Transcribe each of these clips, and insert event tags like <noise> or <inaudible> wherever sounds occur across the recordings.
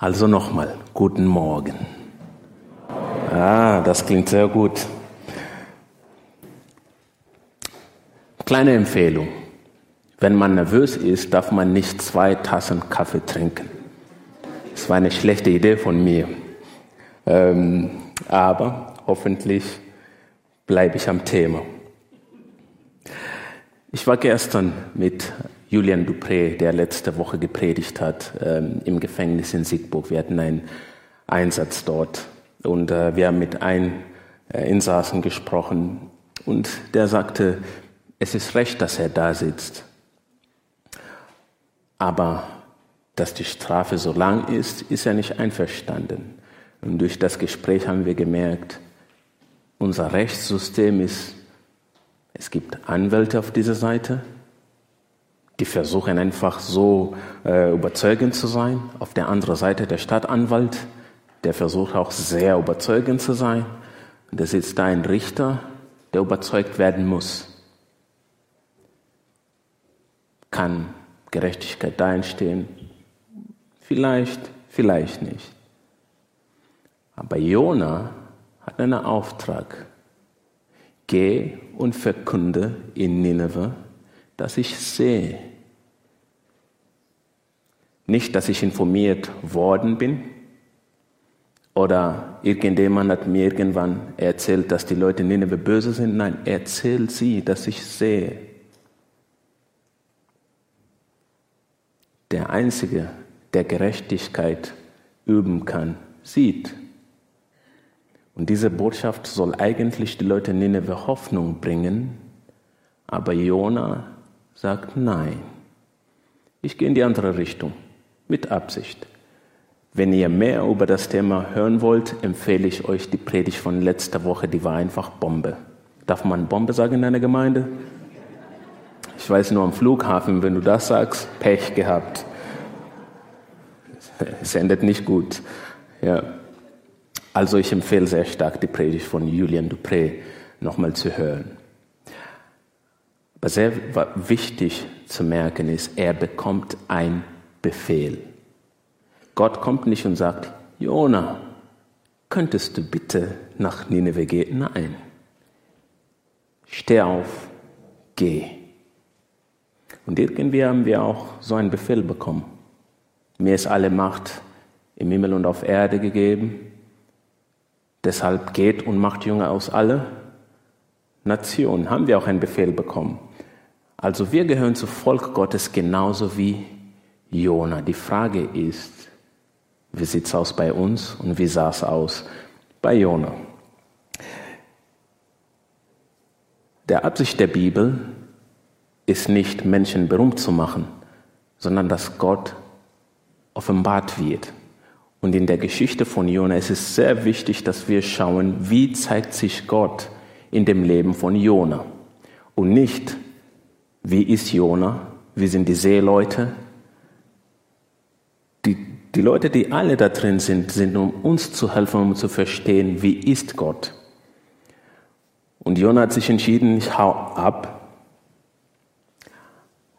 Also nochmal, guten Morgen. Ah, das klingt sehr gut. Kleine Empfehlung. Wenn man nervös ist, darf man nicht zwei Tassen Kaffee trinken. Das war eine schlechte Idee von mir. Ähm, aber hoffentlich bleibe ich am Thema. Ich war gestern mit Julian Dupré, der letzte Woche gepredigt hat, ähm, im Gefängnis in Siegburg. Wir hatten einen Einsatz dort und äh, wir haben mit einem äh, Insassen gesprochen und der sagte, es ist recht, dass er da sitzt, aber dass die Strafe so lang ist, ist er nicht einverstanden. Und durch das Gespräch haben wir gemerkt, unser Rechtssystem ist, es gibt Anwälte auf dieser Seite, die versuchen einfach so äh, überzeugend zu sein. Auf der anderen Seite der Stadtanwalt, der versucht auch sehr überzeugend zu sein. Und da sitzt da ein Richter, der überzeugt werden muss. Kann Gerechtigkeit da entstehen? Vielleicht, vielleicht nicht. Aber Jona hat einen Auftrag. Geh und verkünde in Nineveh, dass ich sehe. Nicht, dass ich informiert worden bin oder irgendjemand hat mir irgendwann erzählt, dass die Leute in Nineveh böse sind. Nein, erzähl sie, dass ich sehe. Der Einzige, der Gerechtigkeit üben kann, sieht. Und diese Botschaft soll eigentlich die Leute in Nineveh Hoffnung bringen, aber Jona sagt nein. Ich gehe in die andere Richtung, mit Absicht. Wenn ihr mehr über das Thema hören wollt, empfehle ich euch die Predigt von letzter Woche, die war einfach Bombe. Darf man Bombe sagen in einer Gemeinde? Ich weiß nur am Flughafen, wenn du das sagst, Pech gehabt. Es endet nicht gut. Ja. Also ich empfehle sehr stark die Predigt von Julian Dupré nochmal zu hören. Aber sehr wichtig zu merken ist, er bekommt ein Befehl. Gott kommt nicht und sagt, Jona, könntest du bitte nach Nineveh gehen? Nein. Steh auf, geh. Und irgendwie haben wir auch so einen Befehl bekommen. Mir ist alle Macht im Himmel und auf Erde gegeben. Deshalb geht und macht Jünger aus alle Nationen. Haben wir auch einen Befehl bekommen. Also wir gehören zu Volk Gottes genauso wie Jona. Die Frage ist, wie sieht es aus bei uns und wie sah es aus bei Jona? Der Absicht der Bibel ist nicht, Menschen berühmt zu machen, sondern dass Gott offenbart wird. Und in der Geschichte von Jona ist es sehr wichtig, dass wir schauen, wie zeigt sich Gott in dem Leben von Jona. Und nicht, wie ist Jona? Wie sind die Seeleute? Die, die Leute, die alle da drin sind, sind um uns zu helfen, um zu verstehen, wie ist Gott. Und Jona hat sich entschieden, ich hau ab.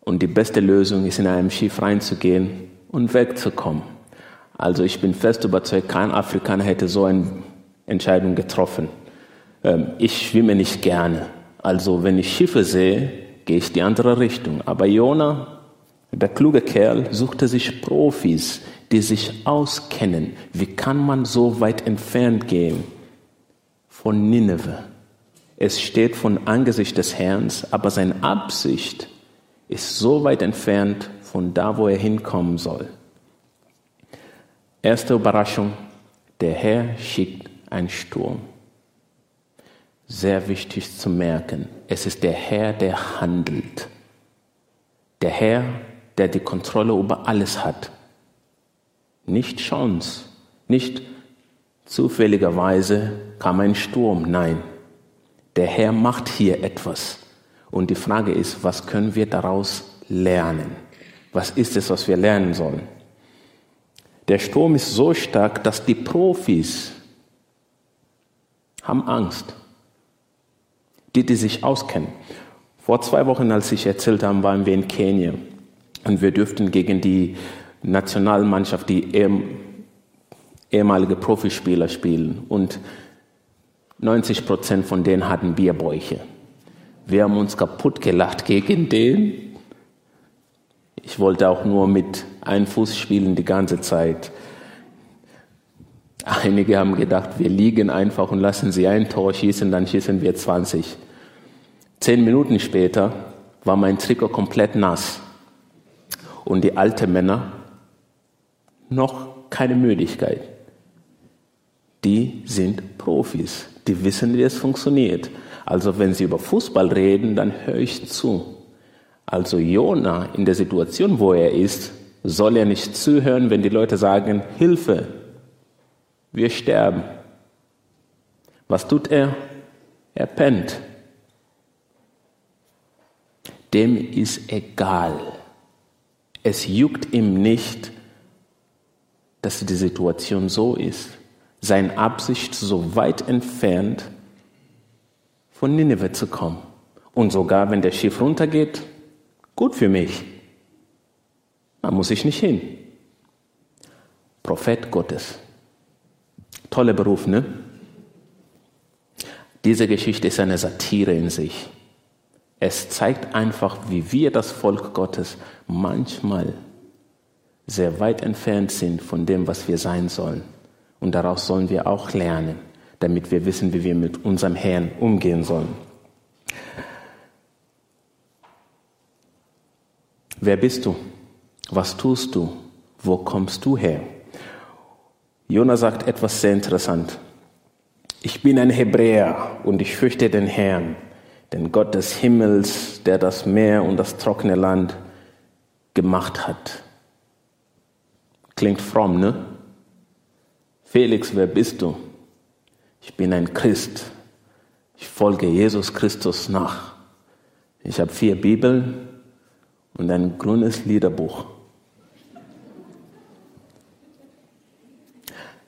Und die beste Lösung ist, in einem Schiff reinzugehen und wegzukommen. Also ich bin fest überzeugt, kein Afrikaner hätte so eine Entscheidung getroffen. Ähm, ich schwimme nicht gerne. Also wenn ich Schiffe sehe, gehe ich die andere Richtung. Aber Jona, der kluge Kerl, suchte sich Profis, die sich auskennen. Wie kann man so weit entfernt gehen von Nineveh? Es steht von Angesicht des Herrn, aber seine Absicht ist so weit entfernt von da, wo er hinkommen soll. Erste Überraschung, der Herr schickt einen Sturm. Sehr wichtig zu merken, es ist der Herr, der handelt. Der Herr, der die Kontrolle über alles hat. Nicht Chance, nicht zufälligerweise kam ein Sturm, nein. Der Herr macht hier etwas. Und die Frage ist, was können wir daraus lernen? Was ist es, was wir lernen sollen? Der Sturm ist so stark, dass die Profis haben Angst die, die sich auskennen. Vor zwei Wochen, als ich erzählt habe, waren wir in Kenia und wir dürften gegen die Nationalmannschaft, die ehemalige Profispieler spielen und 90 Prozent von denen hatten Bierbäuche. Wir haben uns kaputt gelacht gegen den. Ich wollte auch nur mit einem Fuß spielen die ganze Zeit. Einige haben gedacht, wir liegen einfach und lassen sie ein Tor schießen, dann schießen wir 20. Zehn Minuten später war mein Trikot komplett nass. Und die alten Männer, noch keine Müdigkeit. Die sind Profis, die wissen, wie es funktioniert. Also wenn sie über Fußball reden, dann höre ich zu. Also Jona in der Situation, wo er ist, soll er nicht zuhören, wenn die Leute sagen, Hilfe, wir sterben. Was tut er? Er pennt. Dem ist egal. Es juckt ihm nicht, dass die Situation so ist. Seine Absicht so weit entfernt, von Nineveh zu kommen. Und sogar wenn der Schiff runtergeht, gut für mich. Da muss ich nicht hin. Prophet Gottes. Toller Beruf, ne? Diese Geschichte ist eine Satire in sich. Es zeigt einfach, wie wir das Volk Gottes manchmal sehr weit entfernt sind von dem, was wir sein sollen. Und daraus sollen wir auch lernen, damit wir wissen, wie wir mit unserem Herrn umgehen sollen. Wer bist du? Was tust du? Wo kommst du her? Jona sagt etwas sehr interessant. Ich bin ein Hebräer und ich fürchte den Herrn, den Gott des Himmels, der das Meer und das trockene Land gemacht hat. Klingt fromm, ne? Felix, wer bist du? Ich bin ein Christ. Ich folge Jesus Christus nach. Ich habe vier Bibeln und ein grünes Liederbuch.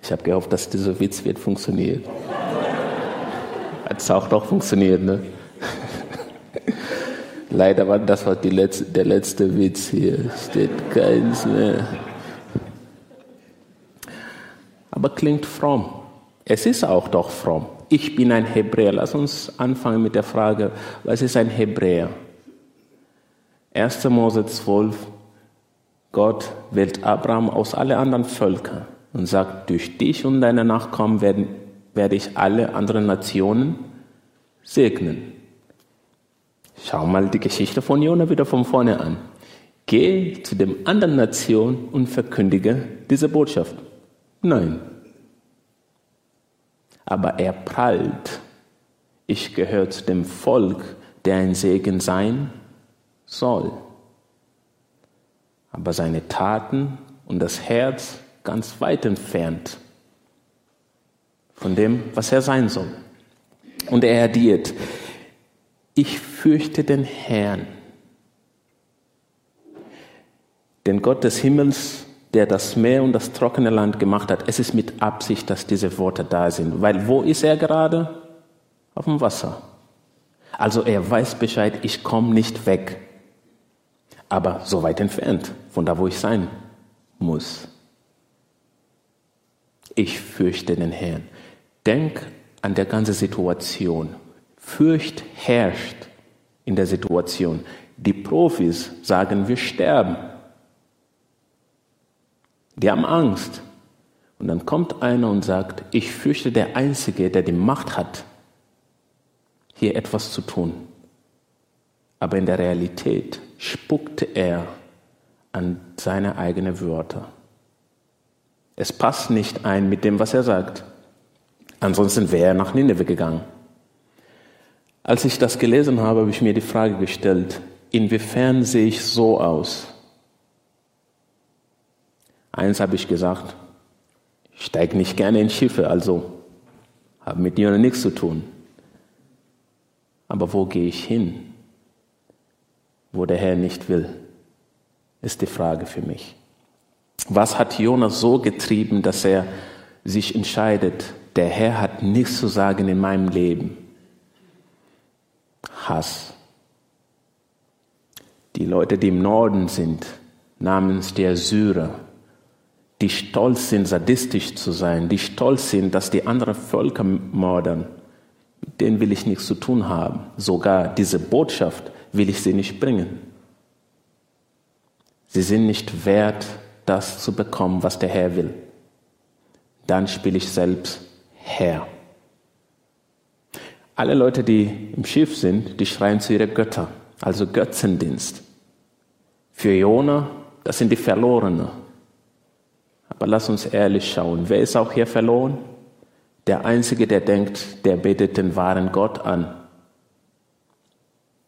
Ich habe gehofft, dass dieser Witz wird funktionieren. Hat es auch doch funktioniert, ne? <laughs> Leider war das war letzte, der letzte Witz hier. Steht keins mehr aber klingt fromm. Es ist auch doch fromm. Ich bin ein Hebräer. Lass uns anfangen mit der Frage, was ist ein Hebräer? 1. Mose 12, Gott wählt Abraham aus allen anderen Völkern und sagt, durch dich und deine Nachkommen werden, werde ich alle anderen Nationen segnen. Schau mal die Geschichte von Jona wieder von vorne an. Geh zu dem anderen Nation und verkündige diese Botschaft. Nein. Aber er prallt. Ich gehöre zu dem Volk, der ein Segen sein soll. Aber seine Taten und das Herz ganz weit entfernt von dem, was er sein soll. Und er addiert, ich fürchte den Herrn, den Gott des Himmels der das Meer und das trockene Land gemacht hat. Es ist mit Absicht, dass diese Worte da sind. Weil wo ist er gerade? Auf dem Wasser. Also er weiß Bescheid, ich komme nicht weg. Aber so weit entfernt von da, wo ich sein muss. Ich fürchte den Herrn. Denk an der ganze Situation. Fürcht herrscht in der Situation. Die Profis sagen, wir sterben. Die haben Angst. Und dann kommt einer und sagt, ich fürchte der Einzige, der die Macht hat, hier etwas zu tun. Aber in der Realität spuckte er an seine eigenen Wörter. Es passt nicht ein mit dem, was er sagt. Ansonsten wäre er nach Nineveh gegangen. Als ich das gelesen habe, habe ich mir die Frage gestellt, inwiefern sehe ich so aus? Eins habe ich gesagt, ich steige nicht gerne in Schiffe, also habe mit dir nichts zu tun. Aber wo gehe ich hin, wo der Herr nicht will, ist die Frage für mich. Was hat Jonas so getrieben, dass er sich entscheidet, der Herr hat nichts zu sagen in meinem Leben? Hass. Die Leute, die im Norden sind, namens der Syrer, die stolz sind, sadistisch zu sein, die stolz sind, dass die anderen Völker mordern, mit denen will ich nichts zu tun haben. Sogar diese Botschaft will ich sie nicht bringen. Sie sind nicht wert, das zu bekommen, was der Herr will. Dann spiele ich selbst Herr. Alle Leute, die im Schiff sind, die schreien zu ihren Göttern, also Götzendienst. Für Jona, das sind die Verlorenen. Aber lass uns ehrlich schauen, wer ist auch hier verloren? Der Einzige, der denkt, der betet den wahren Gott an.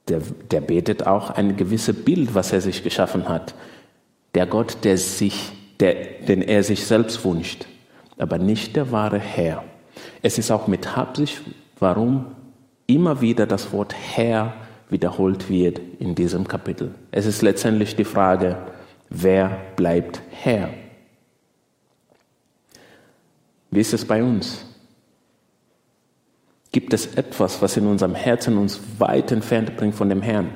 Der, der betet auch ein gewisses Bild, was er sich geschaffen hat. Der Gott, der sich, der, den er sich selbst wünscht, aber nicht der wahre Herr. Es ist auch mit Absicht, warum immer wieder das Wort Herr wiederholt wird in diesem Kapitel. Es ist letztendlich die Frage, wer bleibt Herr? Wie ist es bei uns? Gibt es etwas, was in unserem Herzen uns weit entfernt bringt von dem Herrn?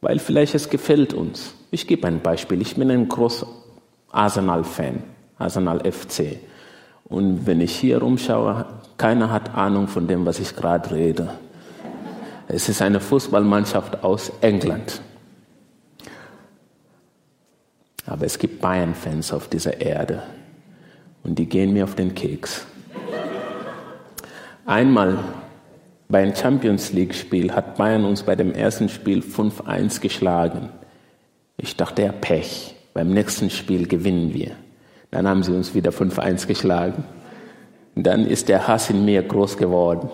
Weil vielleicht es gefällt uns. Ich gebe ein Beispiel. Ich bin ein großer Arsenal-Fan, Arsenal FC. Und wenn ich hier rumschaue, keiner hat Ahnung von dem, was ich gerade rede. Es ist eine Fußballmannschaft aus England. Aber es gibt Bayern-Fans auf dieser Erde. Und die gehen mir auf den Keks. Einmal bei einem Champions League-Spiel hat Bayern uns bei dem ersten Spiel 5-1 geschlagen. Ich dachte, ja, Pech. Beim nächsten Spiel gewinnen wir. Dann haben sie uns wieder 5-1 geschlagen. Dann ist der Hass in mir groß geworden.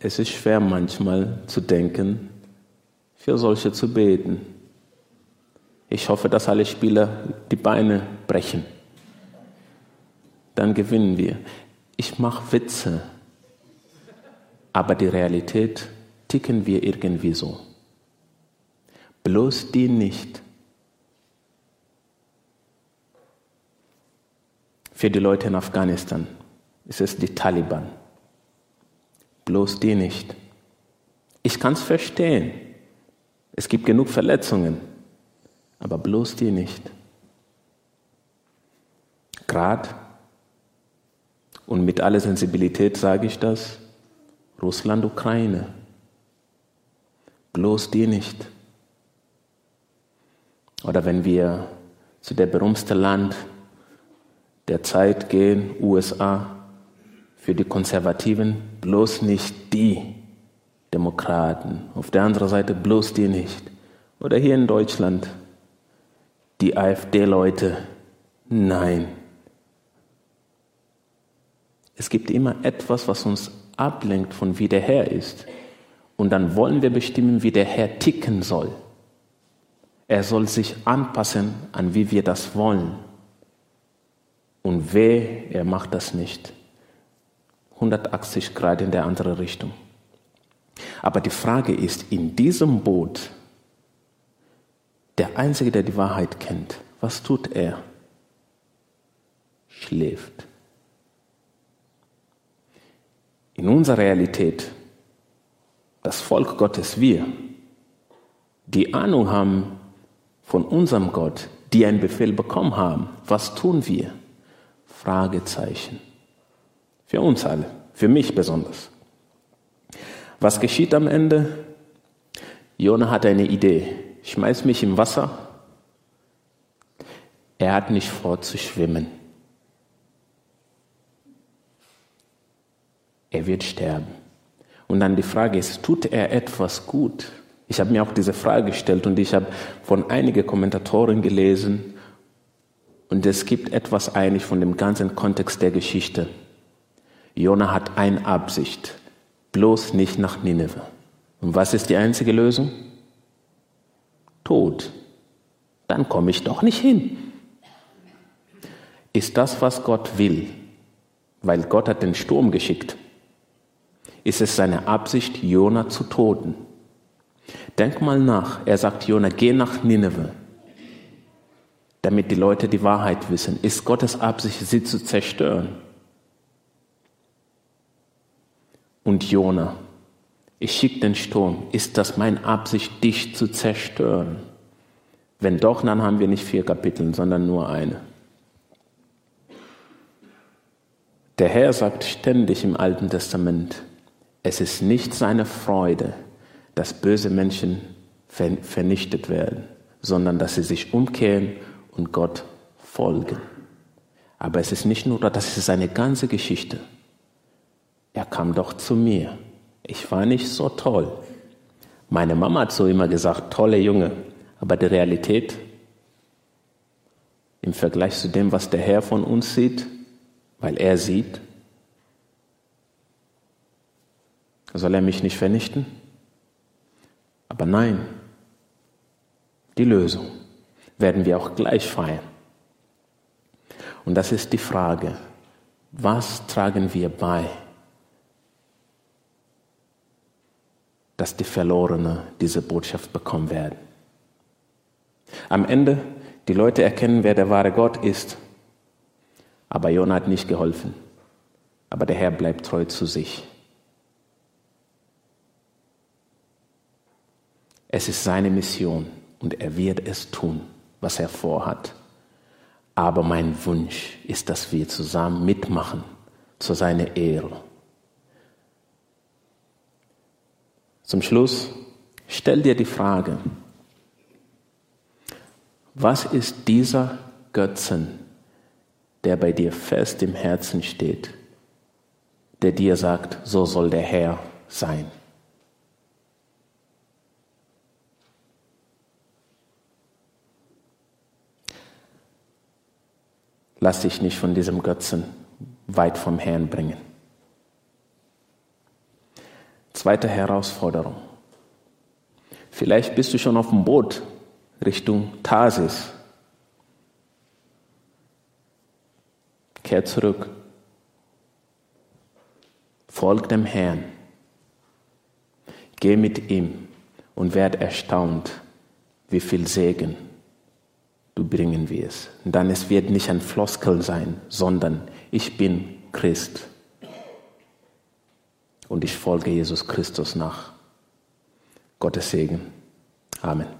Es ist schwer manchmal zu denken, für solche zu beten. Ich hoffe, dass alle Spieler die Beine brechen dann gewinnen wir. Ich mache Witze, aber die Realität ticken wir irgendwie so. Bloß die nicht. Für die Leute in Afghanistan ist es die Taliban. Bloß die nicht. Ich kann es verstehen. Es gibt genug Verletzungen, aber bloß die nicht. Gerade und mit aller Sensibilität sage ich das, Russland, Ukraine. Bloß die nicht. Oder wenn wir zu der berühmten Land der Zeit gehen, USA, für die Konservativen, bloß nicht die Demokraten. Auf der anderen Seite bloß die nicht. Oder hier in Deutschland, die AfD-Leute, nein. Es gibt immer etwas, was uns ablenkt von wie der Herr ist. Und dann wollen wir bestimmen, wie der Herr ticken soll. Er soll sich anpassen an wie wir das wollen. Und weh, er macht das nicht. 180 Grad in der andere Richtung. Aber die Frage ist, in diesem Boot, der Einzige, der die Wahrheit kennt, was tut er? Schläft in unserer Realität, das Volk Gottes, wir, die Ahnung haben von unserem Gott, die einen Befehl bekommen haben, was tun wir? Fragezeichen. Für uns alle, für mich besonders. Was geschieht am Ende? Jona hat eine Idee. Schmeiß mich im Wasser. Er hat nicht vor zu schwimmen. Er wird sterben. Und dann die Frage ist, tut er etwas gut? Ich habe mir auch diese Frage gestellt und ich habe von einigen Kommentatoren gelesen und es gibt etwas einig von dem ganzen Kontext der Geschichte. Jona hat eine Absicht, bloß nicht nach Nineveh. Und was ist die einzige Lösung? Tod. Dann komme ich doch nicht hin. Ist das, was Gott will? Weil Gott hat den Sturm geschickt ist es seine Absicht, Jona zu toten. Denk mal nach. Er sagt Jona, geh nach Nineveh, damit die Leute die Wahrheit wissen. Ist Gottes Absicht, sie zu zerstören? Und Jona, ich schicke den Sturm. Ist das meine Absicht, dich zu zerstören? Wenn doch, dann haben wir nicht vier Kapitel, sondern nur eine. Der Herr sagt ständig im Alten Testament, es ist nicht seine Freude, dass böse Menschen vernichtet werden, sondern dass sie sich umkehren und Gott folgen. Aber es ist nicht nur das, ist seine ganze Geschichte. Er kam doch zu mir. Ich war nicht so toll. Meine Mama hat so immer gesagt, tolle Junge. Aber die Realität im Vergleich zu dem, was der Herr von uns sieht, weil er sieht, soll er mich nicht vernichten? Aber nein, die Lösung werden wir auch gleich feiern. Und das ist die Frage, was tragen wir bei, dass die Verlorenen diese Botschaft bekommen werden? Am Ende, die Leute erkennen, wer der wahre Gott ist. Aber Jona hat nicht geholfen. Aber der Herr bleibt treu zu sich. Es ist seine Mission und er wird es tun, was er vorhat. Aber mein Wunsch ist, dass wir zusammen mitmachen zu seiner Ehre. Zum Schluss stell dir die Frage, was ist dieser Götzen, der bei dir fest im Herzen steht, der dir sagt, so soll der Herr sein? Lass dich nicht von diesem Götzen weit vom Herrn bringen. Zweite Herausforderung. Vielleicht bist du schon auf dem Boot Richtung Tarsis. Kehr zurück. Folg dem Herrn. Geh mit ihm und werd erstaunt, wie viel Segen du bringen wirst. Dann es wird nicht ein Floskel sein, sondern ich bin Christ und ich folge Jesus Christus nach. Gottes Segen. Amen.